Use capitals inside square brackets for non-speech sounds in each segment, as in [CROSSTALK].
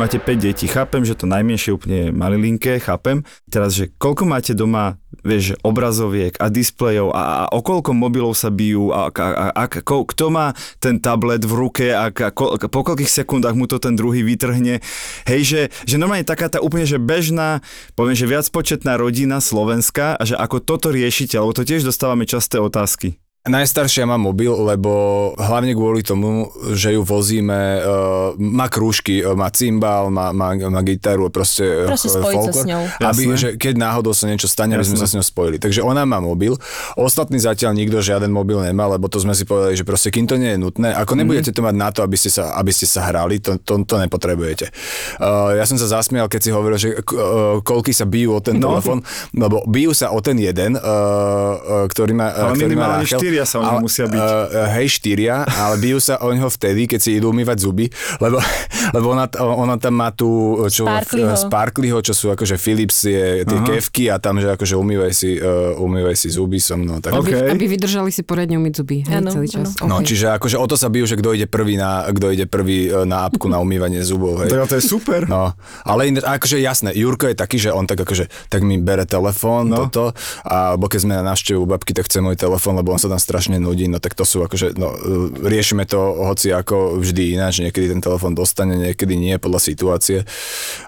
Máte 5 detí, chápem, že to najmenšie úplne malilinké, chápem. Teraz, že koľko máte doma, vieš, obrazoviek a displejov a, a o koľko mobilov sa bijú a, a, a, a ko, kto má ten tablet v ruke a, a ko, po koľkých sekundách mu to ten druhý vytrhne. Hej, že, že normálne taká tá úplne, že bežná, poviem, že viacpočetná rodina slovenská a že ako toto riešite, lebo to tiež dostávame časté otázky. Najstaršia má mobil, lebo hlavne kvôli tomu, že ju vozíme, uh, má krúžky, uh, má cymbal, má, má, má gitaru, proste, Proste uh, folklor, s ňou. Aby, že keď náhodou sa niečo stane, aby sme sa s ňou spojili. Takže ona má mobil. Ostatní zatiaľ nikto žiaden mobil nemá, lebo to sme si povedali, že proste kým to nie je nutné, ako nebudete to mať na to, aby ste sa, aby ste sa hrali, to, to, to nepotrebujete. Uh, ja som sa zasmial, keď si hovoril, že uh, koľky sa bijú o ten No. telefon, lebo bijú sa o ten jeden, uh, uh, ktorý má, uh, ktorý má Rachel. Štyria sa o neho Ale- musia byť. Uh, hej, štyria, ale bijú sa o neho vtedy, keď si idú umývať zuby, lebo, [LAUGHS] lebo ona, ona tam má tu čo, Sparklyho. Sparklyho, čo sú akože Philips, je tie Aha. kevky a tam, že akože umývaj si, uh, umývaj si zuby so mnou. Tak, OK. Aby, aby vydržali si poriadne umyť zuby hej, Áno, celý čas. No, OK. čiže akože o to sa bijú, že kto ide prvý na, kto ide prvý na apku na umývanie zubov, hej. Tak to je super. No, ale iné, akože jasné, Jurko je taký, že on tak akože, tak mi bere telefón, No. toto, a alebo keď sme na návštevu u babky, tak chce môj telefón, lebo on sa tam strašne nudí, no tak to sú akože, no, e, riešime to hoci ako vždy ináč, niekedy ten telefón dostane, niekedy nie, podľa situácie.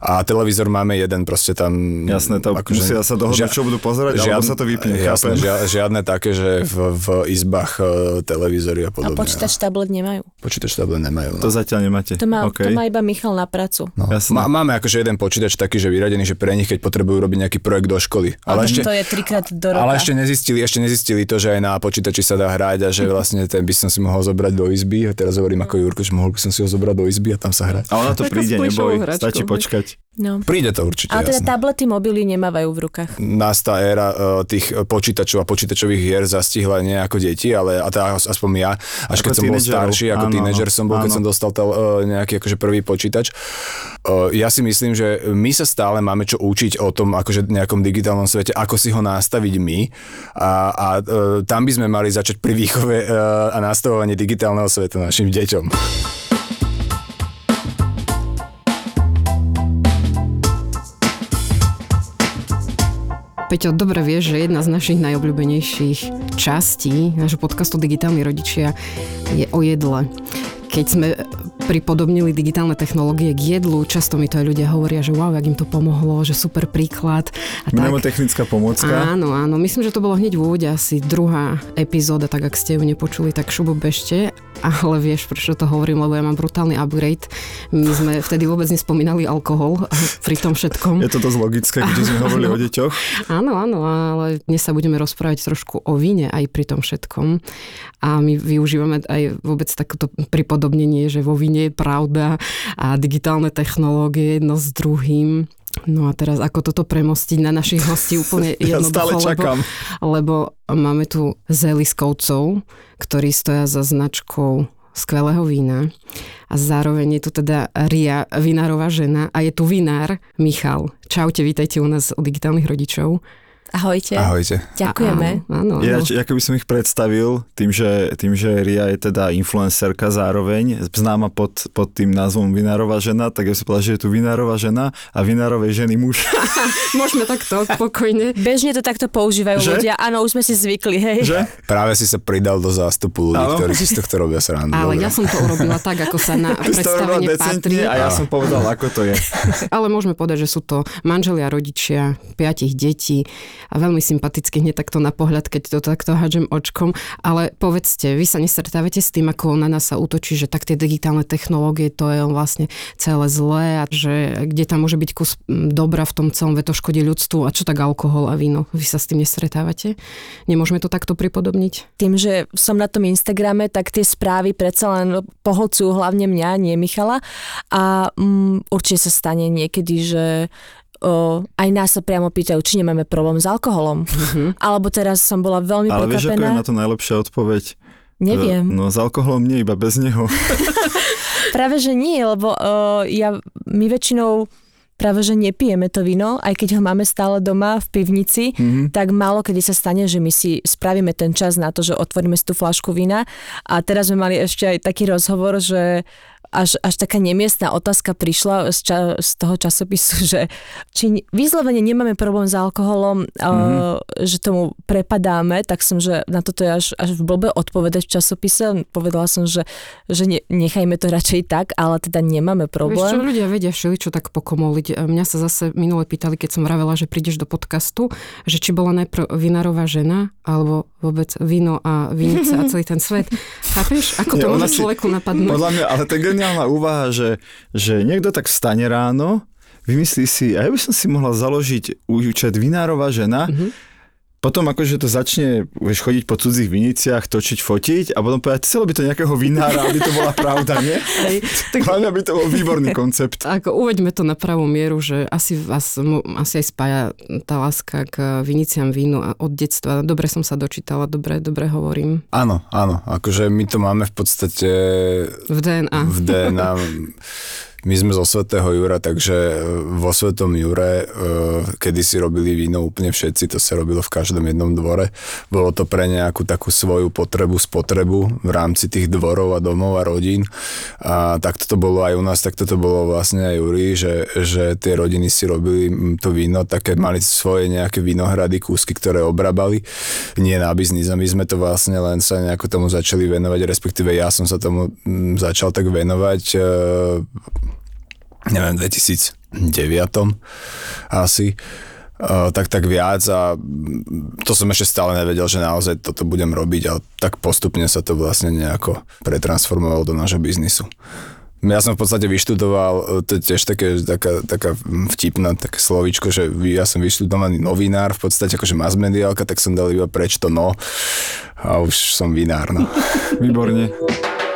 A televízor máme jeden, proste tam... Jasné, to musia sa dohodnúť, čo budú pozerať, alebo sa to vypne, Jasné, žia, žiadne také, že v, v izbách e, televízory a A podobne. počítač, tablet nemajú. Počítač tablet nemajú. No. To zatiaľ nemáte. To má, OK. to má iba Michal na pracu. No. Má, máme akože jeden počítač taký, že vyradený, že pre nich, keď potrebujú robiť nejaký projekt do školy. Ale, ešte, to je trikrát do roka. ale ešte nezistili, ešte nezistili to, že aj na počítači sa dá hrať a že [LAUGHS] vlastne ten by som si mohol zobrať do izby. A teraz hovorím ako Jurko, že mohol by som si ho zobrať do izby a tam sa hrať. A ona to príde, neboj, hračkou, stačí počkať. No. Príde to určite, Ale teda jasné. tablety, mobily nemávajú v rukách. nás tá éra uh, tých počítačov a počítačových hier zastihla nie ako deti, ale a teda as- aspoň ja, až Ako keď som bol starší, ako Áno, tínedžer som bol, keď áno. som dostal tel, uh, nejaký akože prvý počítač. Uh, ja si myslím, že my sa stále máme čo učiť o tom akože nejakom digitálnom svete, ako si ho nastaviť my a, a uh, tam by sme mali začať pri výchove a nastavovaní digitálneho sveta našim deťom. Peťo, dobre vieš, že jedna z našich najobľúbenejších častí nášho podcastu Digitálni rodičia je o jedle. Keď sme pripodobnili digitálne technológie k jedlu, často mi to aj ľudia hovoria, že wow, jak im to pomohlo, že super príklad. A. Mnemotechnická pomôcka. Áno, áno, myslím, že to bolo hneď v úvode asi druhá epizóda, tak ak ste ju nepočuli, tak šubu bežte, ale vieš, prečo to hovorím, lebo ja mám brutálny upgrade. My sme vtedy vôbec nespomínali alkohol pri tom všetkom. Je to dosť logické, keďže sme hovorili o deťoch. Áno, áno, ale dnes sa budeme rozprávať trošku o víne aj pri tom všetkom. A my využívame aj vôbec takéto pripodobnenie, že vo víne je pravda a digitálne technológie jedno s druhým. No a teraz ako toto premostiť na našich hostí úplne [LAUGHS] Ja jednoducho, stále čakám. Lebo, lebo máme tu zeliskovcov, ktorí stoja za značkou skvelého vína a zároveň je tu teda Ria, vinárová žena a je tu vinár Michal. Čaute, vítajte u nás u digitálnych rodičov. Ahojte. Ahojte. Ďakujeme. Áno, áno. Ináč, ako by som ich predstavil, tým že, tým, že Ria je teda influencerka zároveň, známa pod, pod tým názvom Vinárová žena, tak ja som povedal, že je tu Vinárová žena a Vinárovej ženy muž. [LAUGHS] [LAUGHS] Môžeme takto pokojne. Bežne to takto používajú Že? ľudia. Áno, už sme si zvykli, hej. že? Práve si sa pridal do zástupu ľudí, Áno. ktorí si z tohto robia srandu. Ale Dobre. ja som to urobila tak, ako sa na [LAUGHS] predstavenie patrí. a ja som povedal, ako to je. Ale môžeme povedať, že sú to manželia, rodičia, piatich detí a veľmi sympatickí hneď takto na pohľad, keď to takto hádžem očkom. Ale povedzte, vy sa nestretávate s tým, ako na nás sa útočí, že tak tie digitálne technológie, to je vlastne celé zlé a že kde tam môže byť kus dobra v tom celom, ve to škodí ľudstvu a čo tak alkohol a víno. Vy sa s tým nestretávate? Nemôžeme to takto pripodobniť? Tým, že som na tom Instagrame, tak tie správy predsa len poholcujú hlavne mňa, nie Michala. A mm, určite sa stane niekedy, že o, aj nás sa priamo pýtajú, či nemáme problém s alkoholom. Alebo teraz som bola veľmi Ale vieš, ako je prekvapená. na to najlepšia odpoveď? Neviem. No s alkoholom nie, iba bez neho. [LAUGHS] Práve, že nie, lebo uh, ja, my väčšinou práve, že nepijeme to víno, aj keď ho máme stále doma v pivnici, mm-hmm. tak málo kedy sa stane, že my si spravíme ten čas na to, že otvoríme si tú flašku vína. A teraz sme mali ešte aj taký rozhovor, že až, až taká nemiestná otázka prišla z, ča, z toho časopisu, [LAUGHS] že či vyslovene nemáme problém s alkoholom, mm-hmm. uh, že tomu prepadáme, tak som, že na toto je až, až v blbe odpovedať v časopise. Povedala som, že, že ne, nechajme to radšej tak, ale teda nemáme problém. Vieš čo, ľudia vedia všeličo tak pokomoliť. Mňa sa zase minule pýtali, keď som vravela, že prídeš do podcastu, že či bola najprv vinarová žena, alebo vôbec víno a vinice a celý ten svet. [LAUGHS] Chápeš? Ako to ona môže si- človeku napadnúť? Podľa mňa, ale je geniálna úvaha, že, že niekto tak vstane ráno, vymyslí si, a ja by som si mohla založiť účet vinárová žena, mm-hmm. Potom akože to začne vieš, chodiť po cudzích viniciach, točiť, fotiť a potom povedať, chcelo by to nejakého vinára, aby to bola pravda, nie? Hej, Tak hlavne by to bol výborný koncept. [LAUGHS] Ako uveďme to na pravú mieru, že asi vás asi aj spája tá láska k viniciam vínu a od detstva. Dobre som sa dočítala, dobre, dobre hovorím. Áno, áno, akože my to máme v podstate V DNA. v DNA. [LAUGHS] My sme zo Svetého Jura, takže e, vo Svetom Jure, e, kedy si robili víno úplne všetci, to sa robilo v každom jednom dvore. Bolo to pre nejakú takú svoju potrebu, spotrebu v rámci tých dvorov a domov a rodín. A takto to bolo aj u nás, takto to bolo vlastne aj Juri, že, že tie rodiny si robili to víno, také mali svoje nejaké vinohrady, kúsky, ktoré obrabali. Nie na biznis a my sme to vlastne len sa nejako tomu začali venovať, respektíve ja som sa tomu začal tak venovať e, neviem, 2009 asi, tak tak viac a to som ešte stále nevedel, že naozaj toto budem robiť a tak postupne sa to vlastne nejako pretransformovalo do nášho biznisu. Ja som v podstate vyštudoval, to je tiež také, taká, taká vtipná také slovíčko, že ja som vyštudovaný novinár, v podstate akože mass mediálka, tak som dal iba preč to no a už som vinár, no. Výborne.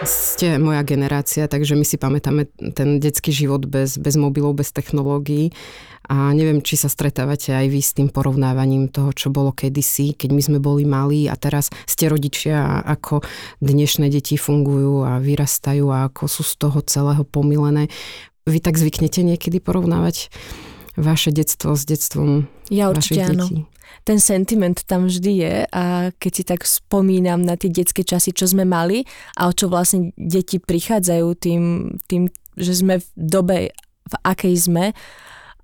Ste moja generácia, takže my si pamätáme ten detský život bez, bez mobilov, bez technológií. A neviem, či sa stretávate aj vy s tým porovnávaním toho, čo bolo kedysi, keď my sme boli malí a teraz ste rodičia ako dnešné deti fungujú a vyrastajú a ako sú z toho celého pomilené. Vy tak zvyknete niekedy porovnávať vaše detstvo s detstvom Ja vašich určite áno. detí? ten sentiment tam vždy je a keď si tak spomínam na tie detské časy, čo sme mali a o čo vlastne deti prichádzajú tým, tým že sme v dobe, v akej sme,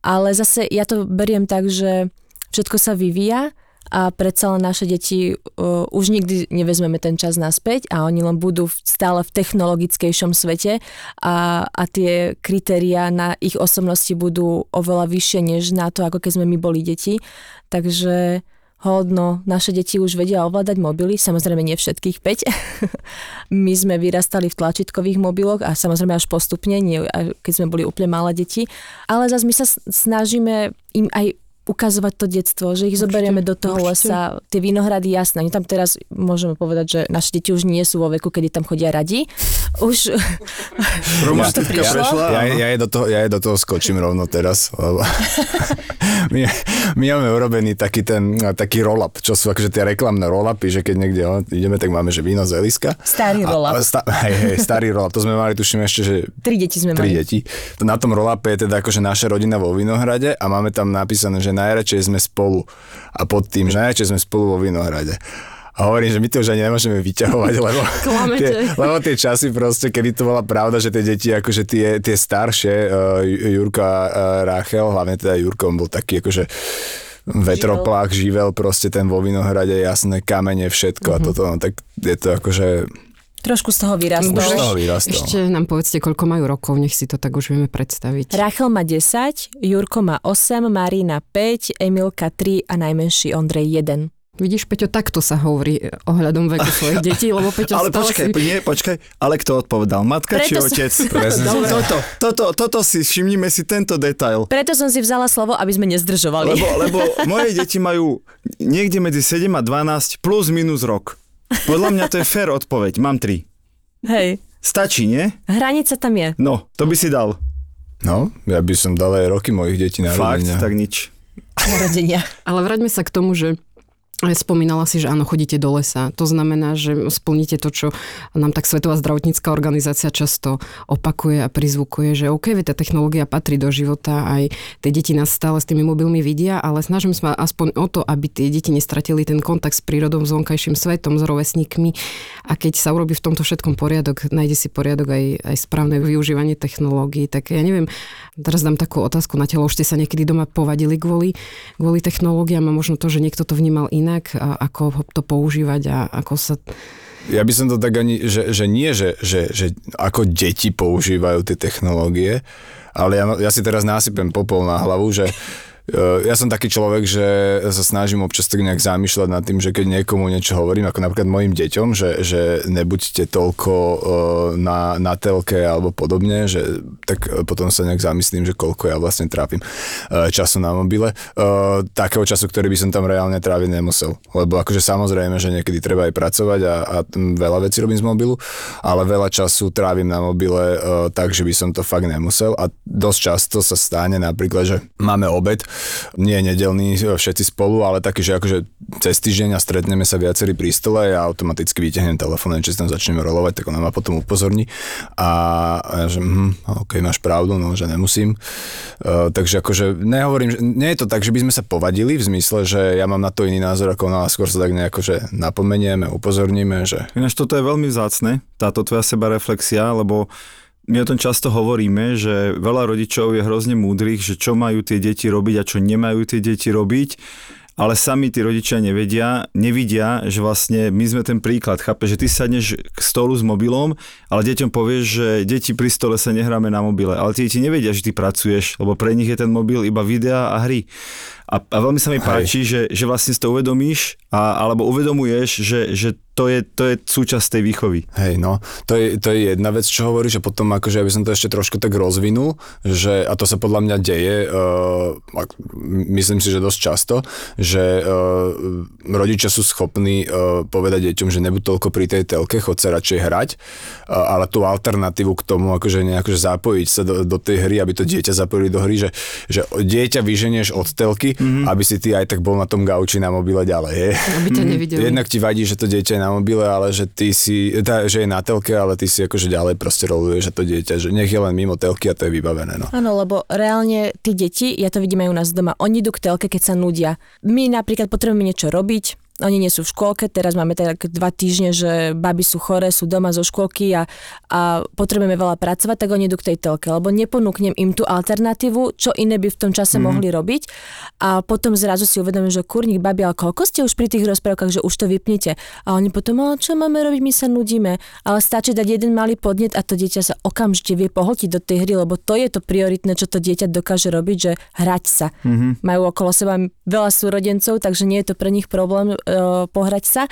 ale zase ja to beriem tak, že všetko sa vyvíja a predsa len naše deti uh, už nikdy nevezmeme ten čas naspäť a oni len budú stále v technologickejšom svete a, a tie kritériá na ich osobnosti budú oveľa vyššie než na to, ako keď sme my boli deti. Takže hodno, naše deti už vedia ovládať mobily, samozrejme nie všetkých 5. [LAUGHS] My sme vyrastali v tlačítkových mobiloch a samozrejme až postupne, nie, keď sme boli úplne malé deti. Ale zase my sa snažíme im aj ukazovať to detstvo, že ich Určite, zoberieme do toho určite. lesa, tie vinohrady, jasné, oni tam teraz môžeme povedať, že naše deti už nie sú vo veku, kedy tam chodia radi. Už, Romantika prišlo? prešla. Ja, ja, je do toho, ja je do toho skočím rovno teraz, lebo [LAUGHS] my, my máme urobený taký ten, taký roll-up, čo sú akože tie reklamné roll-upy, že keď niekde ideme, tak máme, že víno z Eliska. Starý roll-up. A, a sta, hej, hej, starý roll-up, to sme mali, tuším ešte, že tri deti sme tri mali. deti. Na tom roll-upe je teda akože naša rodina vo Vinohrade a máme tam napísané, že najradšej sme spolu. A pod tým, že najradšej sme spolu vo Vinohrade. A hovorím, že my to už ani nemôžeme vyťahovať, lebo [LAUGHS] Klamete. tie, lebo tie časy proste, kedy to bola pravda, že tie deti, akože tie, tie staršie, uh, Jurka a uh, Rachel, hlavne teda Jurko, on bol taký akože vetroplach, živel, proste ten vo Vinohrade, jasné kamene, všetko a toto, no, tak je to akože Trošku z toho už vyrastol. z toho vyrastol. Ešte nám povedzte, koľko majú rokov, nech si to tak už vieme predstaviť. Rachel má 10, Jurko má 8, Marina 5, Emilka 3 a najmenší Ondrej 1. Vidíš, Peťo, takto sa hovorí eh, ohľadom veku [LAUGHS] svojich detí, lebo Peťo Ale počkaj, si... nie, počkaj, ale kto odpovedal? Matka či Preto som- otec? [LAUGHS] Toto, toto, toto si, všimnime si tento detail. Preto som si vzala slovo, aby sme nezdržovali. Lebo, lebo moje deti majú niekde medzi 7 a 12 plus minus rok. Podľa mňa to je fair odpoveď. Mám 3. Hej, Stačí, nie? hranica tam je. No, to by si dal. No, ja by som dal aj roky mojich detí na Fakt, tak nič. Narodenia. Ale vráťme sa k tomu, že Spomínala si, že áno, chodíte do lesa. To znamená, že splníte to, čo nám tak Svetová zdravotnícká organizácia často opakuje a prizvukuje, že OK, tá technológia patrí do života, aj tie deti nás stále s tými mobilmi vidia, ale snažím sa aspoň o to, aby tie deti nestratili ten kontakt s prírodou, s vonkajším svetom, s rovesníkmi. A keď sa urobí v tomto všetkom poriadok, nájde si poriadok aj, aj správne využívanie technológií, tak ja neviem, teraz dám takú otázku na telo, už ste sa niekedy doma povadili kvôli, kvôli technológiám a možno to, že niekto to vnímal inak inak, ako to používať a ako sa... Ja by som to tak ani, že, že nie, že, že, že ako deti používajú tie technológie, ale ja, ja si teraz násypem popol na hlavu, že ja som taký človek, že sa snažím občas tak nejak zamýšľať nad tým, že keď niekomu niečo hovorím, ako napríklad mojim deťom, že, že nebuďte toľko eh, na, na telke alebo podobne, že tak eh, potom sa nejak zamyslím, že koľko ja vlastne trápim času na mobile. Takého času, ktorý by som tam reálne tráviť nemusel. Lebo akože samozrejme, že niekedy treba aj pracovať a, a veľa vecí robím z mobilu, ale veľa času trávim na mobile tak, že by som to fakt nemusel a dosť často sa stane napríklad, že máme obed nie nedelný všetci spolu, ale taký, že akože cez týždeň a stretneme sa viacerí pri stole a ja automaticky vyťahnem telefón, či tam začneme rolovať, tak ona ma potom upozorní a, ja, že hm, ok, máš pravdu, no, že nemusím. Uh, takže akože nehovorím, že nie je to tak, že by sme sa povadili v zmysle, že ja mám na to iný názor ako ona, skôr sa tak nejako, že napomenieme, upozorníme, že... Ináč toto je veľmi vzácne, táto tvoja seba reflexia, lebo my o tom často hovoríme, že veľa rodičov je hrozne múdrych, že čo majú tie deti robiť a čo nemajú tie deti robiť ale sami tí rodičia nevedia, nevidia, že vlastne my sme ten príklad, chápe, že ty sadneš k stolu s mobilom, ale deťom povieš, že deti pri stole sa nehráme na mobile, ale tie deti nevedia, že ty pracuješ, lebo pre nich je ten mobil iba videa a hry. A, a veľmi sa mi Hej. páči, že, že vlastne si to uvedomíš, a, alebo uvedomuješ, že, že to je, to je súčasť tej výchovy. Hej, no, to je, to je jedna vec, čo hovorí, že potom akože, aby som to ešte trošku tak rozvinul, že, a to sa podľa mňa deje, uh, myslím si, že dosť často, že uh, rodičia sú schopní uh, povedať deťom, že nebuď toľko pri tej telke, chod sa radšej hrať, uh, ale tú alternatívu k tomu, akože nejako zapojiť sa do, do tej hry, aby to dieťa zapojili do hry, že, že dieťa vyženieš od telky, mm-hmm. aby si ty aj tak bol na tom gauči na mobile ďalej. Je. Aby ťa nevideli. Jednak ti vadí, že to dieťa na mobile, ale že ty si, tá, že je na telke, ale ty si akože ďalej proste roluješ, že to dieťa, že nech je len mimo telky a to je vybavené. No. Áno, lebo reálne tí deti, ja to vidím aj u nás doma, oni idú k telke, keď sa nudia. My napríklad potrebujeme niečo robiť, oni nie sú v škôlke, teraz máme tak dva týždne, že baby sú chore, sú doma zo škôlky a, a potrebujeme veľa pracovať, tak oni idú k tej telke, lebo neponúknem im tú alternatívu, čo iné by v tom čase mm. mohli robiť a potom zrazu si uvedomím, že kurník, babi, ale koľko ste už pri tých rozprávkach, že už to vypnite. A oni potom, ale čo máme robiť, my sa nudíme. Ale stačí dať jeden malý podnet a to dieťa sa okamžite vie pohltiť do tej hry, lebo to je to prioritné, čo to dieťa dokáže robiť, že hrať sa. Mm-hmm. Majú okolo seba veľa súrodencov, takže nie je to pre nich problém uh, pohrať sa,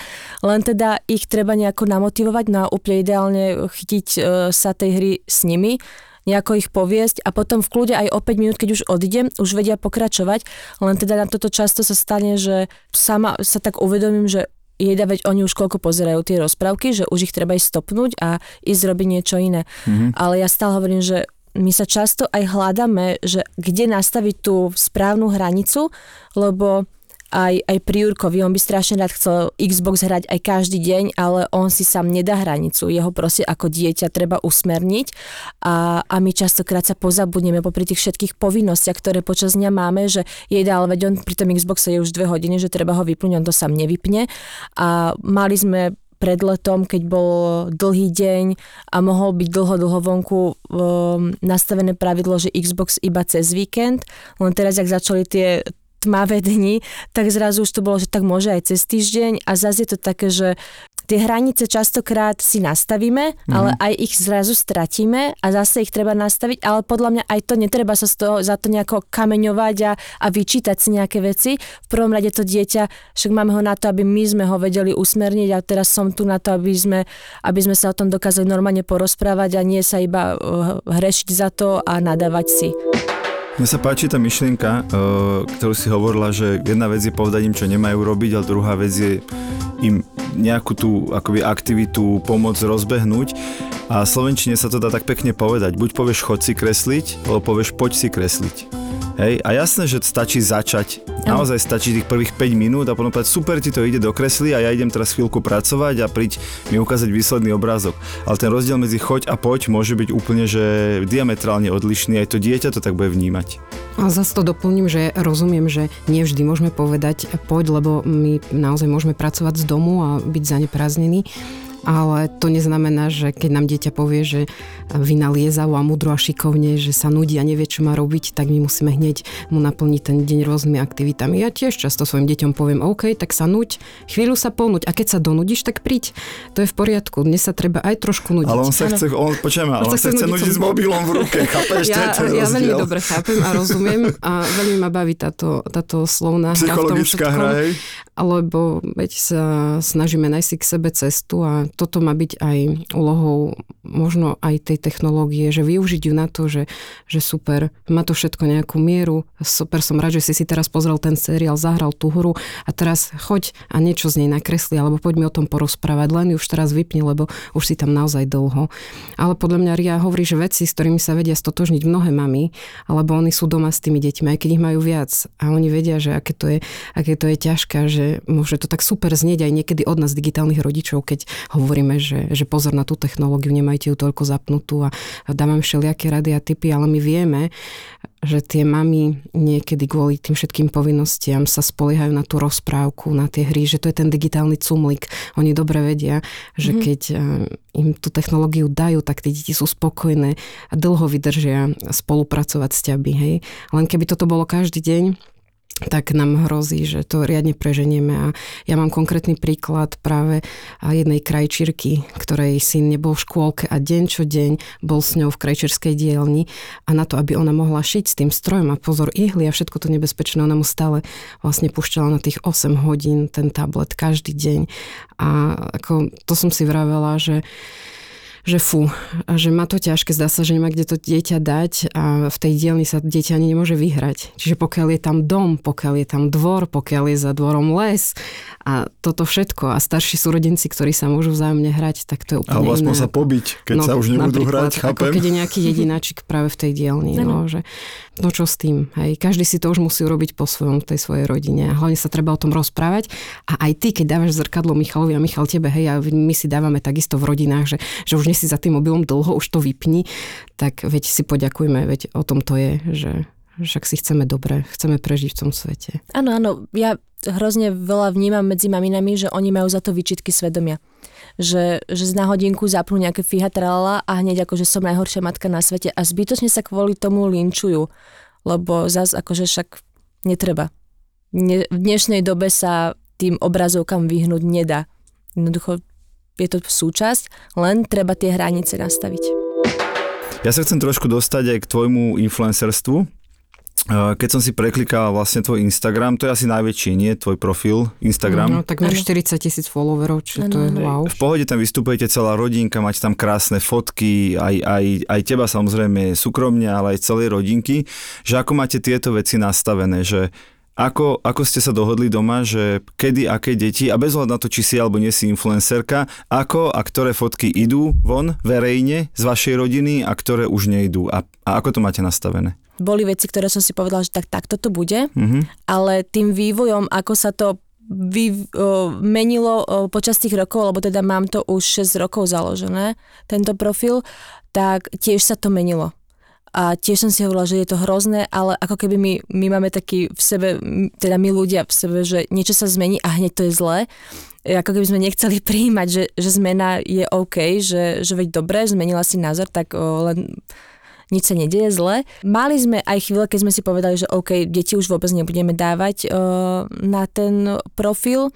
len teda ich treba nejako namotivovať, no a úplne ideálne chytiť uh, sa tej hry s nimi, nejako ich poviesť a potom v kľude aj o 5 minút, keď už odídem, už vedia pokračovať, len teda na toto často sa stane, že sama sa tak uvedomím, že jeda, veď oni už koľko pozerajú tie rozprávky, že už ich treba ísť stopnúť a ísť robiť niečo iné. Mm-hmm. Ale ja stále hovorím, že my sa často aj hľadáme, že kde nastaviť tú správnu hranicu, lebo aj, aj pri Jurkovi, on by strašne rád chcel Xbox hrať aj každý deň, ale on si sám nedá hranicu. Jeho proste ako dieťa treba usmerniť a, a my častokrát sa pozabudneme popri tých všetkých povinnostiach, ktoré počas dňa máme, že je ale veď on pri tom Xboxe je už dve hodiny, že treba ho vypnúť, on to sám nevypne. A mali sme pred letom, keď bol dlhý deň a mohol byť dlho, dlho vonku um, nastavené pravidlo, že Xbox iba cez víkend. Len teraz, ak začali tie tmavé dni, tak zrazu už to bolo, že tak môže aj cez týždeň a zase je to také, že tie hranice častokrát si nastavíme, mm. ale aj ich zrazu stratíme a zase ich treba nastaviť, ale podľa mňa aj to netreba sa z toho, za to nejako kameňovať a, a vyčítať si nejaké veci. V prvom rade to dieťa, však máme ho na to, aby my sme ho vedeli usmerniť a teraz som tu na to, aby sme, aby sme sa o tom dokázali normálne porozprávať a nie sa iba uh, hrešiť za to a nadávať si. Mne sa páči tá myšlienka, eh, ktorú si hovorila, že jedna vec je povedať im, čo nemajú robiť, ale druhá vec je im nejakú tú akoby aktivitu pomôcť rozbehnúť. A Slovenčine sa to dá tak pekne povedať. Buď povieš chod si kresliť, alebo povieš poď si kresliť. Hej, a jasné, že stačí začať. Naozaj stačí tých prvých 5 minút a potom povedať, super, ti to ide do kresly a ja idem teraz chvíľku pracovať a príď mi ukázať výsledný obrázok. Ale ten rozdiel medzi choď a poď môže byť úplne, že diametrálne odlišný, aj to dieťa to tak bude vnímať. A zase to doplním, že rozumiem, že nevždy môžeme povedať poď, lebo my naozaj môžeme pracovať z domu a byť zaneprázdnení ale to neznamená, že keď nám dieťa povie, že vynaliezavo a mudro a šikovne, že sa nudí a nevie, čo má robiť, tak my musíme hneď mu naplniť ten deň rôznymi aktivitami. Ja tiež často svojim deťom poviem, OK, tak sa nuď, chvíľu sa ponúť a keď sa donudíš, tak príď. To je v poriadku, dnes sa treba aj trošku nudiť. Ale on sa chce, on, počujem, ale on, sa chce nudiť s mobilom v ruke, chápeš? Ja, to je ja veľmi dobre chápem a rozumiem a veľmi ma baví táto, táto slovná [LAUGHS] hra v tom všetkom, hra, hej? Lebo veď sa snažíme nájsť k sebe cestu a toto má byť aj úlohou možno aj tej technológie, že využiť ju na to, že, že super, má to všetko nejakú mieru, super som rád, že si si teraz pozrel ten seriál, zahral tú hru a teraz choď a niečo z nej nakresli, alebo poďme o tom porozprávať, len už teraz vypni, lebo už si tam naozaj dlho. Ale podľa mňa Ria hovorí, že veci, s ktorými sa vedia stotožniť mnohé mami, alebo oni sú doma s tými deťmi, aj keď ich majú viac. A oni vedia, že aké to je, aké to je ťažké, že môže to tak super znieť aj niekedy od nás digitálnych rodičov, keď hovoríme, že, že pozor na tú technológiu, nemajte ju toľko zapnutú a, a dávame všelijaké rady a typy, ale my vieme, že tie mamy niekedy kvôli tým všetkým povinnostiam sa spoliehajú na tú rozprávku, na tie hry, že to je ten digitálny cumlik. Oni dobre vedia, že mm-hmm. keď im tú technológiu dajú, tak tie deti sú spokojné a dlho vydržia spolupracovať s ťaby. Hej. Len keby toto bolo každý deň, tak nám hrozí, že to riadne preženieme. A ja mám konkrétny príklad práve jednej krajčírky, ktorej syn nebol v škôlke a deň čo deň bol s ňou v krajčírskej dielni a na to, aby ona mohla šiť s tým strojom a pozor ihly a všetko to nebezpečné, ona mu stále vlastne pušťala na tých 8 hodín ten tablet každý deň. A ako to som si vravela, že že fú, a že má to ťažké, zdá sa, že nemá kde to dieťa dať a v tej dielni sa dieťa ani nemôže vyhrať. Čiže pokiaľ je tam dom, pokiaľ je tam dvor, pokiaľ je za dvorom les a toto všetko a starší súrodenci, ktorí sa môžu vzájomne hrať, tak to je úplne Alebo aspoň sa pobiť, keď no, sa už nebudú hrať, chápem. Ako keď je nejaký jedináčik práve v tej dielni, no, že no čo s tým, hej, každý si to už musí urobiť po svojom, tej svojej rodine a hlavne sa treba o tom rozprávať a aj ty, keď dávaš zrkadlo Michalovi a Michal tebe, hej, a my si dávame takisto v rodinách, že, že už nie si za tým mobilom dlho, už to vypni, tak veď si poďakujme, veď o tom to je, že však si chceme dobre, chceme prežiť v tom svete. Áno, áno, ja hrozne veľa vnímam medzi maminami, že oni majú za to výčitky svedomia. Že, že z náhodinku zapnú nejaké fíha tralala a hneď ako, že som najhoršia matka na svete a zbytočne sa kvôli tomu linčujú, lebo zas akože však netreba. Ne, v dnešnej dobe sa tým obrazovkám vyhnúť nedá. Jednoducho je to súčasť, len treba tie hranice nastaviť. Ja sa chcem trošku dostať aj k tvojmu influencerstvu. Keď som si preklikal vlastne tvoj Instagram, to je asi najväčší, nie? Tvoj profil Instagram. No, takmer 40 tisíc followerov, čiže to je wow. V pohode tam vystupujete celá rodinka, máte tam krásne fotky, aj, aj, aj teba samozrejme súkromne, ale aj celej rodinky. Že ako máte tieto veci nastavené, že ako, ako ste sa dohodli doma, že kedy, aké deti, a bez hľadu na to, či si alebo nie si influencerka, ako a ktoré fotky idú von verejne z vašej rodiny a ktoré už nejdú a, a ako to máte nastavené? Boli veci, ktoré som si povedala, že tak takto to bude, mm-hmm. ale tým vývojom, ako sa to vy, o, menilo o, počas tých rokov, lebo teda mám to už 6 rokov založené, tento profil, tak tiež sa to menilo a tiež som si hovorila, že je to hrozné, ale ako keby my, my máme taký v sebe, teda my ľudia v sebe, že niečo sa zmení a hneď to je zlé. Ako keby sme nechceli [LAUGHS] prijímať, že, že zmena je OK, že, že veď dobre, zmenila si názor, tak o, len nič sa nedieje zle. Mali sme aj chvíle, keď sme si povedali, že OK, deti už vôbec nebudeme dávať uh, na ten profil,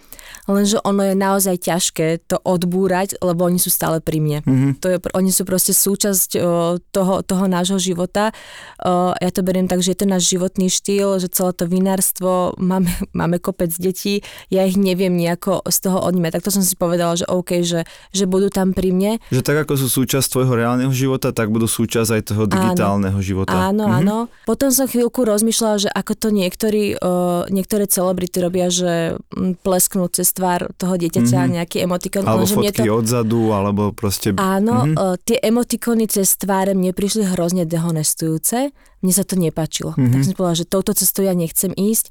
lenže ono je naozaj ťažké to odbúrať, lebo oni sú stále pri mne. Mm-hmm. To je, oni sú proste súčasť uh, toho, toho nášho života. Uh, ja to beriem tak, že je to náš životný štýl, že celé to vinárstvo, máme, [LAUGHS] máme kopec detí, ja ich neviem nejako z toho odnímať. Tak to som si povedala, že OK, že, že budú tam pri mne. Že tak ako sú súčasť tvojho reálneho života, tak budú súčasť aj toho digitálneho áno. života. Áno, mhm. áno. Potom som chvíľku rozmýšľala, že ako to niektorí, uh, niektoré celebrity robia, že plesknú cez tvár toho dieťaťa mm-hmm. nejaký emotikon. Alebo že fotky to... odzadu, alebo proste... Áno, mm-hmm. uh, tie emotikony cez tváre mne prišli hrozne dehonestujúce. Mne sa to nepáčilo. Mm-hmm. Tak som si povedala, že touto cestou ja nechcem ísť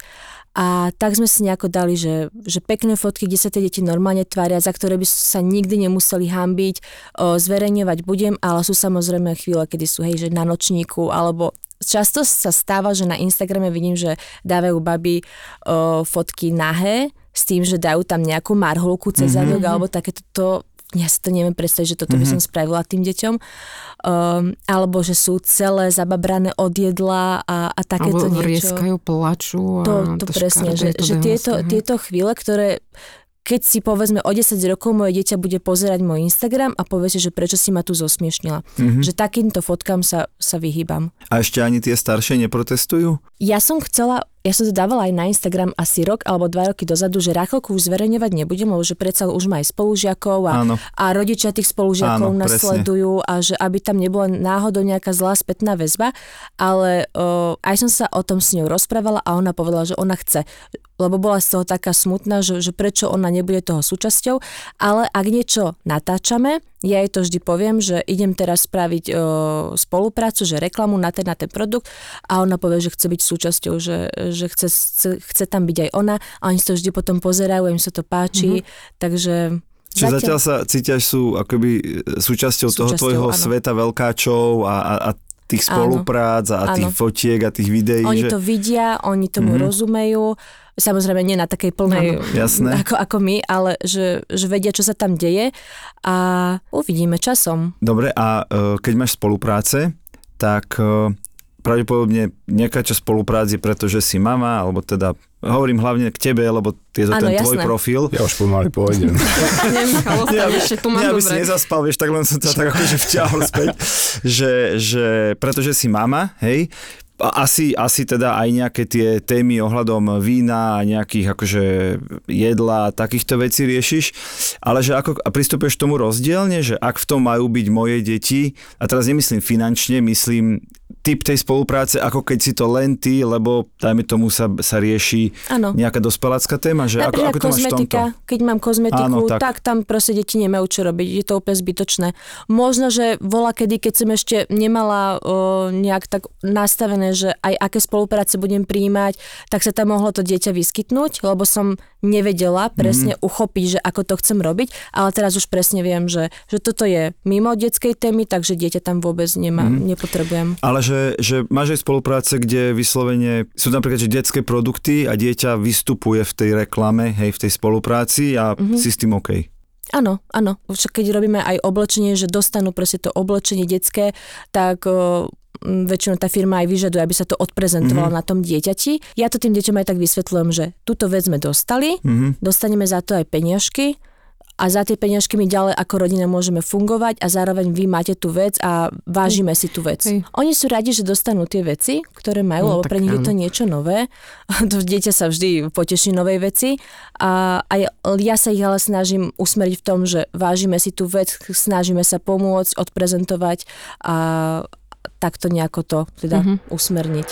a tak sme si nejako dali, že, že pekné fotky, kde sa tie deti normálne tvária, za ktoré by sa nikdy nemuseli hambiť, o, zverejňovať budem, ale sú samozrejme chvíle, kedy sú hej, že na nočníku, alebo často sa stáva, že na Instagrame vidím, že dávajú baby o, fotky nahé, s tým, že dajú tam nejakú marholku cez zadok, mm-hmm. alebo takéto to, ja si to neviem predstaviť, že toto mm-hmm. by som spravila tým deťom. Um, alebo že sú celé zababrané od jedla a, a takéto alebo niečo. vrieskajú, plačú. A To, to presne, že, že tieto, tieto chvíle, ktoré keď si povedzme o 10 rokov moje dieťa bude pozerať môj Instagram a povie si, že prečo si ma tu zosmiešnila. Mm-hmm. Že takýmto fotkám sa, sa vyhýbam. A ešte ani tie staršie neprotestujú? Ja som chcela ja som to dávala aj na Instagram asi rok alebo dva roky dozadu, že Rachelku už zverejňovať nebudem, lebo že predsa už má aj spolužiakov a, a rodičia tých spolužiakov Áno, nás presne. sledujú a že aby tam nebola náhodou nejaká zlá spätná väzba, ale o, aj som sa o tom s ňou rozprávala a ona povedala, že ona chce. Lebo bola z toho taká smutná, že, že prečo ona nebude toho súčasťou, ale ak niečo natáčame, ja jej to vždy poviem, že idem teraz spraviť o, spoluprácu, že reklamu na ten, na ten produkt a ona povie, že chce byť súčasťou, že, že chce, chce, chce tam byť aj ona a oni si to vždy potom pozerajú, im sa to páči, mm-hmm. takže... Čiže zatiaľ sa cítiaš sú akoby e, súčasťou, toho Súčasťou, tvojho áno. sveta veľkáčov a, a, a tých Áno. spoluprác a, a tých Áno. fotiek a tých videí. Oni že... to vidia, oni tomu Mhm. mm-hmm. rozumejú, samozrejme nie na takej plnej, Jasné. ako, ako my, ale že, že vedia, čo sa tam deje a uvidíme časom. Dobre, a e, keď máš spolupráce, tak e, pravdepodobne nejaká časť spolupráce je preto, že si mama, alebo teda hovorím hlavne k tebe, lebo je to ten tvoj jasné. profil. Ja už pomaly pôjdem. [LAUGHS] Nie, sa, aby, ešte tu mám nie, aby si dobre. nezaspal, vieš, tak len som sa tak akože vťahol späť, že, že pretože si mama, hej, asi, asi teda aj nejaké tie témy ohľadom vína a nejakých akože jedla a takýchto vecí riešiš, ale že ako pristupuješ tomu rozdielne, že ak v tom majú byť moje deti, a teraz nemyslím finančne, myslím typ tej spolupráce, ako keď si to len ty, lebo dajme tomu sa, sa rieši Áno. nejaká dospelácka téma, že ako, Napríklad ako to máš v tomto? keď mám kozmetiku, Áno, tak. tak. tam proste deti nemajú čo robiť, je to úplne zbytočné. Možno, že vola kedy, keď som ešte nemala o, nejak tak nastavené, že aj aké spolupráce budem prijímať, tak sa tam mohlo to dieťa vyskytnúť, lebo som nevedela presne mm. uchopiť, že ako to chcem robiť, ale teraz už presne viem, že, že toto je mimo detskej témy, takže dieťa tam vôbec nemá, mm. nepotrebujem. Ale že, že máš aj spolupráce, kde vyslovene sú napríklad že detské produkty a dieťa vystupuje v tej reklame, hej, v tej spolupráci a mm-hmm. si s tým OK. Áno, áno. Však keď robíme aj oblečenie, že dostanú proste to oblečenie detské, tak o, väčšinou tá firma aj vyžaduje, aby sa to odprezentovalo mm-hmm. na tom dieťati. Ja to tým deťom aj tak vysvetľujem, že túto vec sme dostali, Mm-hmm. dostaneme za to aj peniažky a za tie peniažky my ďalej ako rodina môžeme fungovať a zároveň vy máte tú vec a vážime si tú vec. Hej. Oni sú radi, že dostanú tie veci, ktoré majú, No, lebo pre nich je to niečo nové. [LAUGHS] To dieťa sa vždy poteší novej veci a, a ja, ja sa ich ale snažím usmeriť v tom, že vážime si tú vec, snažíme sa pomôcť, odprezentovať a takto nejako to teda Mhm. usmerniť.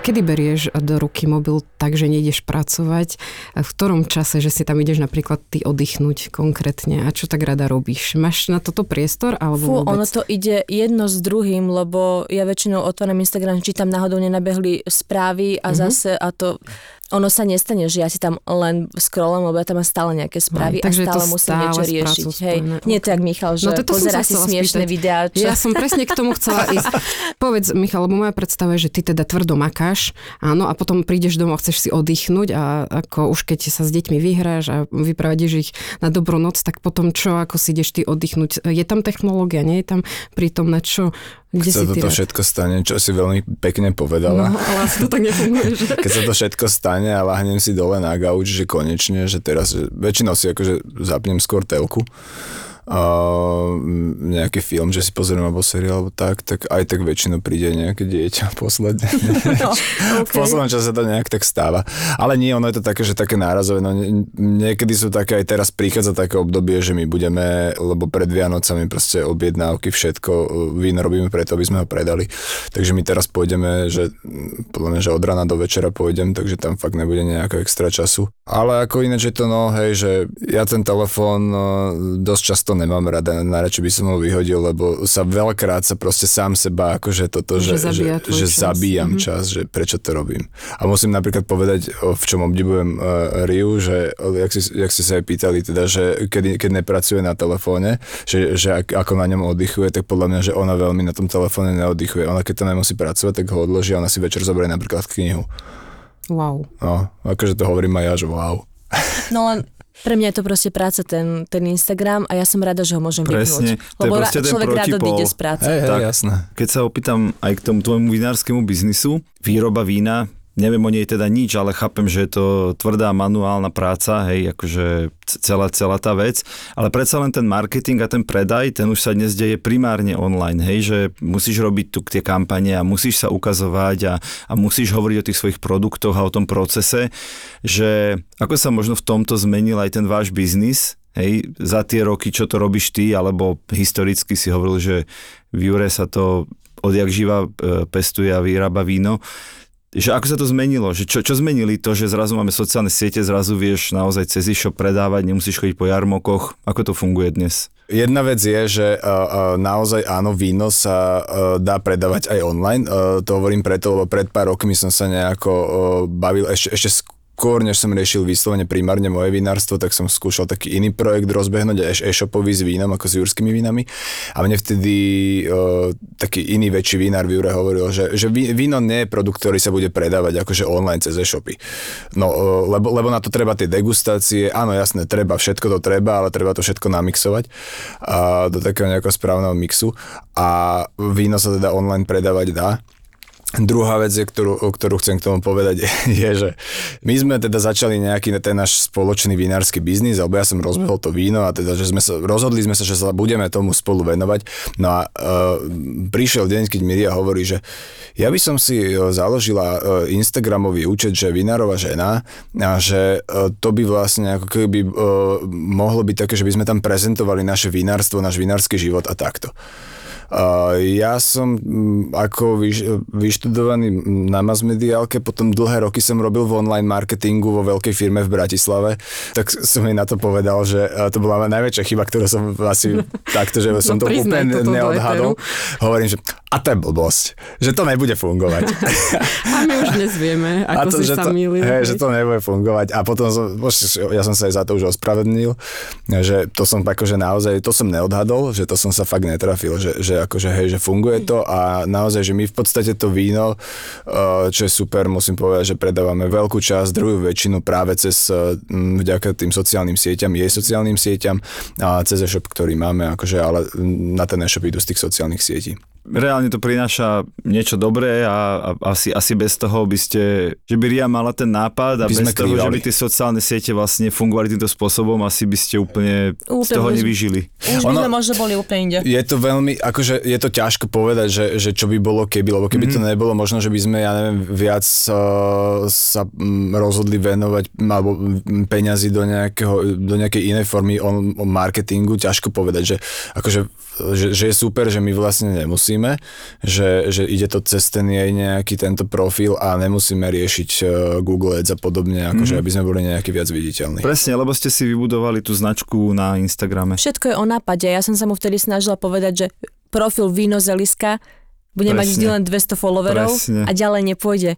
Kedy berieš do ruky mobil tak, že nejdeš pracovať? V ktorom čase, že si tam ideš napríklad ty oddychnúť konkrétne? A čo tak rada robíš? Máš na toto priestor? Alebo Fú, vôbec? ono to ide jedno s druhým, lebo ja väčšinou otváram Instagram, či tam náhodou nenabehli správy a mm-hmm. zase a to ono sa nestane, že ja si tam len scrollujem, lebo ja tam mám stále nejaké správy Hej, a takže to stále musím stále niečo riešiť. Hej. spojené. Nie to jak Michal, že No sa si smiešné spýtať. videá. Čo... Ja som presne k tomu chcela ísť. [LAUGHS] Povedz, Michal, lebo moja predstava je, že ty teda tvrdo makáš, áno, a potom prídeš domov, chceš si oddychnúť a ako už keď sa s deťmi vyhráš a vypravadíš ich na dobrú noc, tak potom čo, ako si ideš ty oddychnúť? Je tam technológia, nie je tam prítomné čo? Kde sa toto rád? všetko stane, čo si veľmi pekne No, povedala. ale asi to tak nefunguje, že? [LAUGHS] Keď sa to všetko stane a lahnem si dole na gauč, že konečne, že teraz, že väčšinou si akože zapnem skôr telku, a nejaký film, že si pozriem alebo seriál alebo tak, tak aj tak väčšinou príde nejaké dieťa [LAUGHS] posledne. No, V poslednom čase to nejak tak stáva. Ale nie, ono je to také, že také nárazové. No, nie- niekedy sú také, aj teraz prichádza také obdobie, že my budeme, lebo pred Vianocami proste objednávky, všetko, víno robíme preto, aby sme ho predali. Takže my teraz pôjdeme, že podľa mňa, že od rána do večera pôjdem, takže tam fakt nebude nejakého extra času. Ale ako ináč je to no, hej, že ja ten telefón no, dosť často to nemám rada, najradšej by som ho vyhodil, lebo sa veľakrát sa proste sám seba akože toto, Že že, že, zabíja že, že čas. zabíjam Mhm. čas, že prečo to robím. A musím napríklad povedať, v čom obdivujem uh, Riu, že jak si, jak si sa jej pýtali, teda, že keď, keď nepracuje na telefóne, že, že ak, ako na ňom oddychuje, tak podľa mňa, že ona veľmi na tom telefóne neoddychuje. Ona keď to nemusí pracovať, tak ho odloží a ona si večer zoberie napríklad knihu. Wow. No, akože to hovorím aj ja, že wow. No len pre mňa je to proste práca, ten, ten Instagram a ja som rada, že ho môžem Presne, vypnúť. to je Lebo ra- proste ten človek rád odíde z práce. Hej, hej, Tak. jasné. Keď sa opýtam aj k tomu tvojmu vinárskému biznisu, výroba vína, neviem o nej teda nič, ale chápem, že je to tvrdá manuálna práca, hej, akože celá, celá tá vec, ale predsa len ten marketing a ten predaj, ten už sa dnes deje primárne online, hej, že musíš robiť tu tie kampane a musíš sa ukazovať a, a musíš hovoriť o tých svojich produktoch a o tom procese, že ako sa možno v tomto zmenil aj ten váš biznis, hej, za tie roky, čo to robíš ty, alebo historicky si hovoril, že v Jure sa to odjak živa e, pestuje a vyrába víno, že ako sa to zmenilo, že čo, čo zmenili to, že zrazu máme sociálne siete, zrazu vieš naozaj cez e-shop predávať, nemusíš chodiť po jarmokoch, ako to funguje dnes? Jedna vec je, že uh, uh, naozaj áno, víno sa uh, dá predávať aj online. To hovorím preto, lebo pred pár rokmi som sa nejako bavil ešte, ešte skôr, než som riešil vyslovene primárne moje vinárstvo, tak som skúšal taký iný projekt rozbehnúť, e-shopový s vínom, ako s jurskými vínami. A mne vtedy uh, taký iný väčší vinár v Jure hovoril, že, že ví- víno nie je produkt, ktorý sa bude predávať akože online cez e-shopy. No, uh, lebo, lebo na to treba tie degustácie, áno, jasné, treba, všetko to treba, ale treba to všetko namixovať a do takého nejakého správneho mixu a víno sa teda online predávať dá. Druhá vec, je, ktorú, ktorú chcem k tomu povedať, [LAUGHS] je, že my sme teda začali nejaký ten náš spoločný vinársky biznis, alebo ja som rozbehol to víno a teda, že sme sa, rozhodli sme sa, že sa budeme tomu spolu venovať. No a uh, prišiel deň, keď Miria hovorí, že ja by som si uh, založila uh, Instagramový účet, že vinárova žena a že uh, to by vlastne ako keby uh, mohlo byť také, že by sme tam prezentovali naše vinárstvo, náš vinársky život a takto. Ja som mm, ako vyš, vyštudovaný na masmediálke, potom dlhé roky som robil v online marketingu vo veľkej firme v Bratislave, tak som jej na to povedal, že to bola najväčšia chyba, ktorú som asi [LAUGHS] takto, že som No to úplne neodhadol. Hovorím, že a to je blbosť, že to nebude fungovať. [LAUGHS] A my už dnes vieme, [LAUGHS] A ako si že sa to, milil. hej, že to nebude fungovať. A potom som, ja som sa aj za to už ospravedlnil, že to som akože naozaj, to som neodhadol, že to som sa fakt netrafil, že, že akože hej, že funguje to a naozaj, že my v podstate to víno, eh, čo je super, musím povedať, že predávame veľkú časť, druhú väčšinu práve cez, eh, vďaka tým sociálnym sieťam, jej sociálnym sieťam a cez e-shop, ktorý máme, akože, ale na ten e-shop idú z tých sociálnych sietí. Reálne to prináša niečo dobré a, a asi, asi bez toho by ste, že by Ria mala ten nápad a By bez sme toho, že krývali. by tie sociálne siete vlastne fungovali týmto spôsobom, asi by ste úplne, z Úplne toho by sme- nevyžili. Už by Ono- sme možno boli úplne inde. Je to veľmi, akože je to ťažko povedať, že, že čo by bolo keby, lebo keby mm-hmm. to nebolo, možno, že by sme, ja neviem, viac uh, sa mm, rozhodli venovať mm, alebo mm, peňazí do, nejakého, do nejakej inej formy on, on marketingu, ťažko povedať, že akože že, že je super, že my vlastne nemusíme, že, že ide to cez ten jej nejaký tento profil a nemusíme riešiť uh, Google Ads a podobne, akože aby sme boli nejaký viac viditeľní. Presne, lebo ste si vybudovali tú značku na Instagrame. Všetko je o nápade. Ja som sa mu vtedy snažila povedať, že profil víno zeliska bude mať Presne. vždy len 200 followerov Presne. a ďalej nepôjde.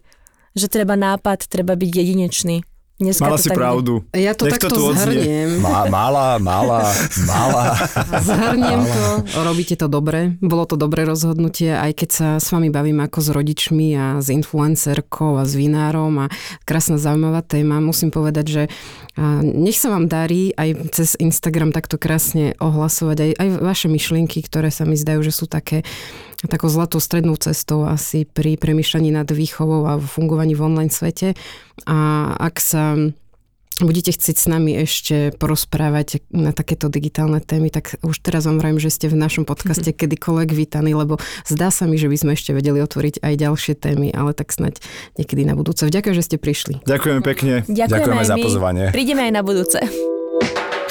Že treba nápad, treba byť jedinečný. Dneska Mala to si tak pravdu. Ja to Nech to takto odznie. zhrniem. Má, malá, malá, malá. Zhrniem to, robíte to dobre, bolo to dobré rozhodnutie, aj keď sa s vami bavím ako s rodičmi a s influencerkou a s vinárom a krásna zaujímavá téma. Musím povedať, že nech sa vám darí aj cez Instagram takto krásne ohlasovať aj, aj vaše myšlienky, ktoré sa mi zdajú, že sú také takou zlatou strednou cestou asi pri premyšľaní nad výchovou a fungovaní v online svete. A ak sa budete chcieť s nami ešte porozprávať na takéto digitálne témy, tak už teraz vám vravím, že ste v našom podcaste kedykoľvek vítaní, lebo zdá sa mi, že by sme ešte vedeli otvoriť aj ďalšie témy, ale tak snať niekedy na budúce. Ďakujem, že ste prišli. Ďakujeme pekne. Ďakujeme, Ďakujeme za pozvanie. Prídeme aj na budúce.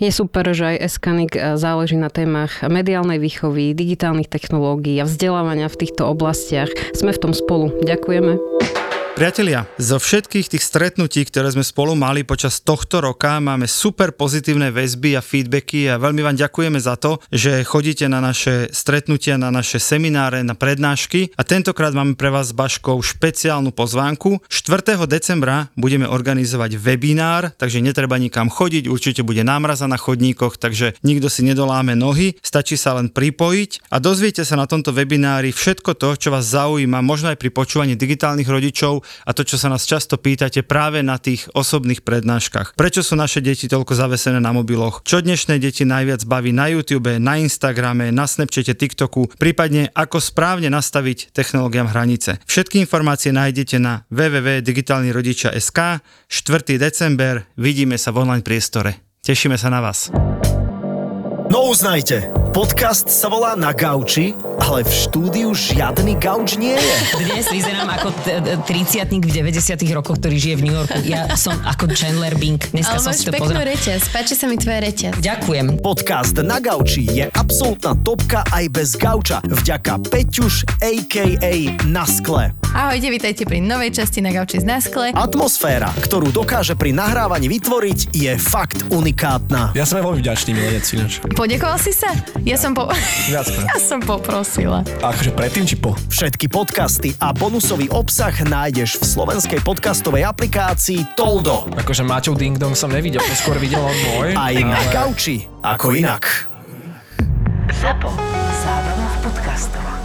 Je super, že aj Eskanik záleží na témach mediálnej výchovy, digitálnych technológií a vzdelávania v týchto oblastiach. Sme v tom spolu. Ďakujeme. Priatelia, zo všetkých tých stretnutí, ktoré sme spolu mali počas tohto roka, máme super pozitívne väzby a feedbacky a veľmi vám ďakujeme za to, že chodíte na naše stretnutia, na naše semináre, na prednášky a tentokrát máme pre vás s Baškou špeciálnu pozvánku. 4. decembra budeme organizovať webinár, takže netreba nikam chodiť, určite bude námraza na chodníkoch, takže nikto si nedoláme nohy, stačí sa len pripojiť a dozviete sa na tomto webinári všetko to, čo vás zaujíma, možno aj pri počúvaní digitálnych rodičov, a to, čo sa nás často pýtate práve na tých osobných prednáškach. Prečo sú naše deti toľko zavesené na mobiloch? Čo dnešné deti najviac baví na YouTube, na Instagrame, na Snapchate, TikToku, prípadne ako správne nastaviť technológiám hranice. Všetky informácie nájdete na www.digitalnyrodičia.sk 4. december, vidíme sa v online priestore. Tešíme sa na vás. No uznajte, podcast sa volá Na gauči, ale v štúdiu žiadny gauč nie je. Dnes vyzerám ako 30 v 90 rokoch, ktorý žije v New Yorku. Ja som ako Chandler Bing. Dneska Ale som si to peknú pozrel. reťaz, páči sa mi tvoja reťaz. Ďakujem. Podcast Na gauči je absolútna topka aj bez gauča. Vďaka Peťuš, a.k.a. Na skle. Ahojte, vítajte pri novej časti na gauči z Naskle. Atmosféra, ktorú dokáže pri nahrávaní vytvoriť, je fakt unikátna. Ja som veľmi vďačný milenec ináč. Podekoval si sa? Ja som po... [LAUGHS] Ja som poprosila. A akože predtým či po? Všetky podcasty a bonusový obsah nájdeš v slovenskej podcastovej aplikácii Toldo. Akože Maťov Ding Dong som nevidel, to skôr videl on môj. Aj na gauči, ako inak. Zapo. Zábrná v podcastovách.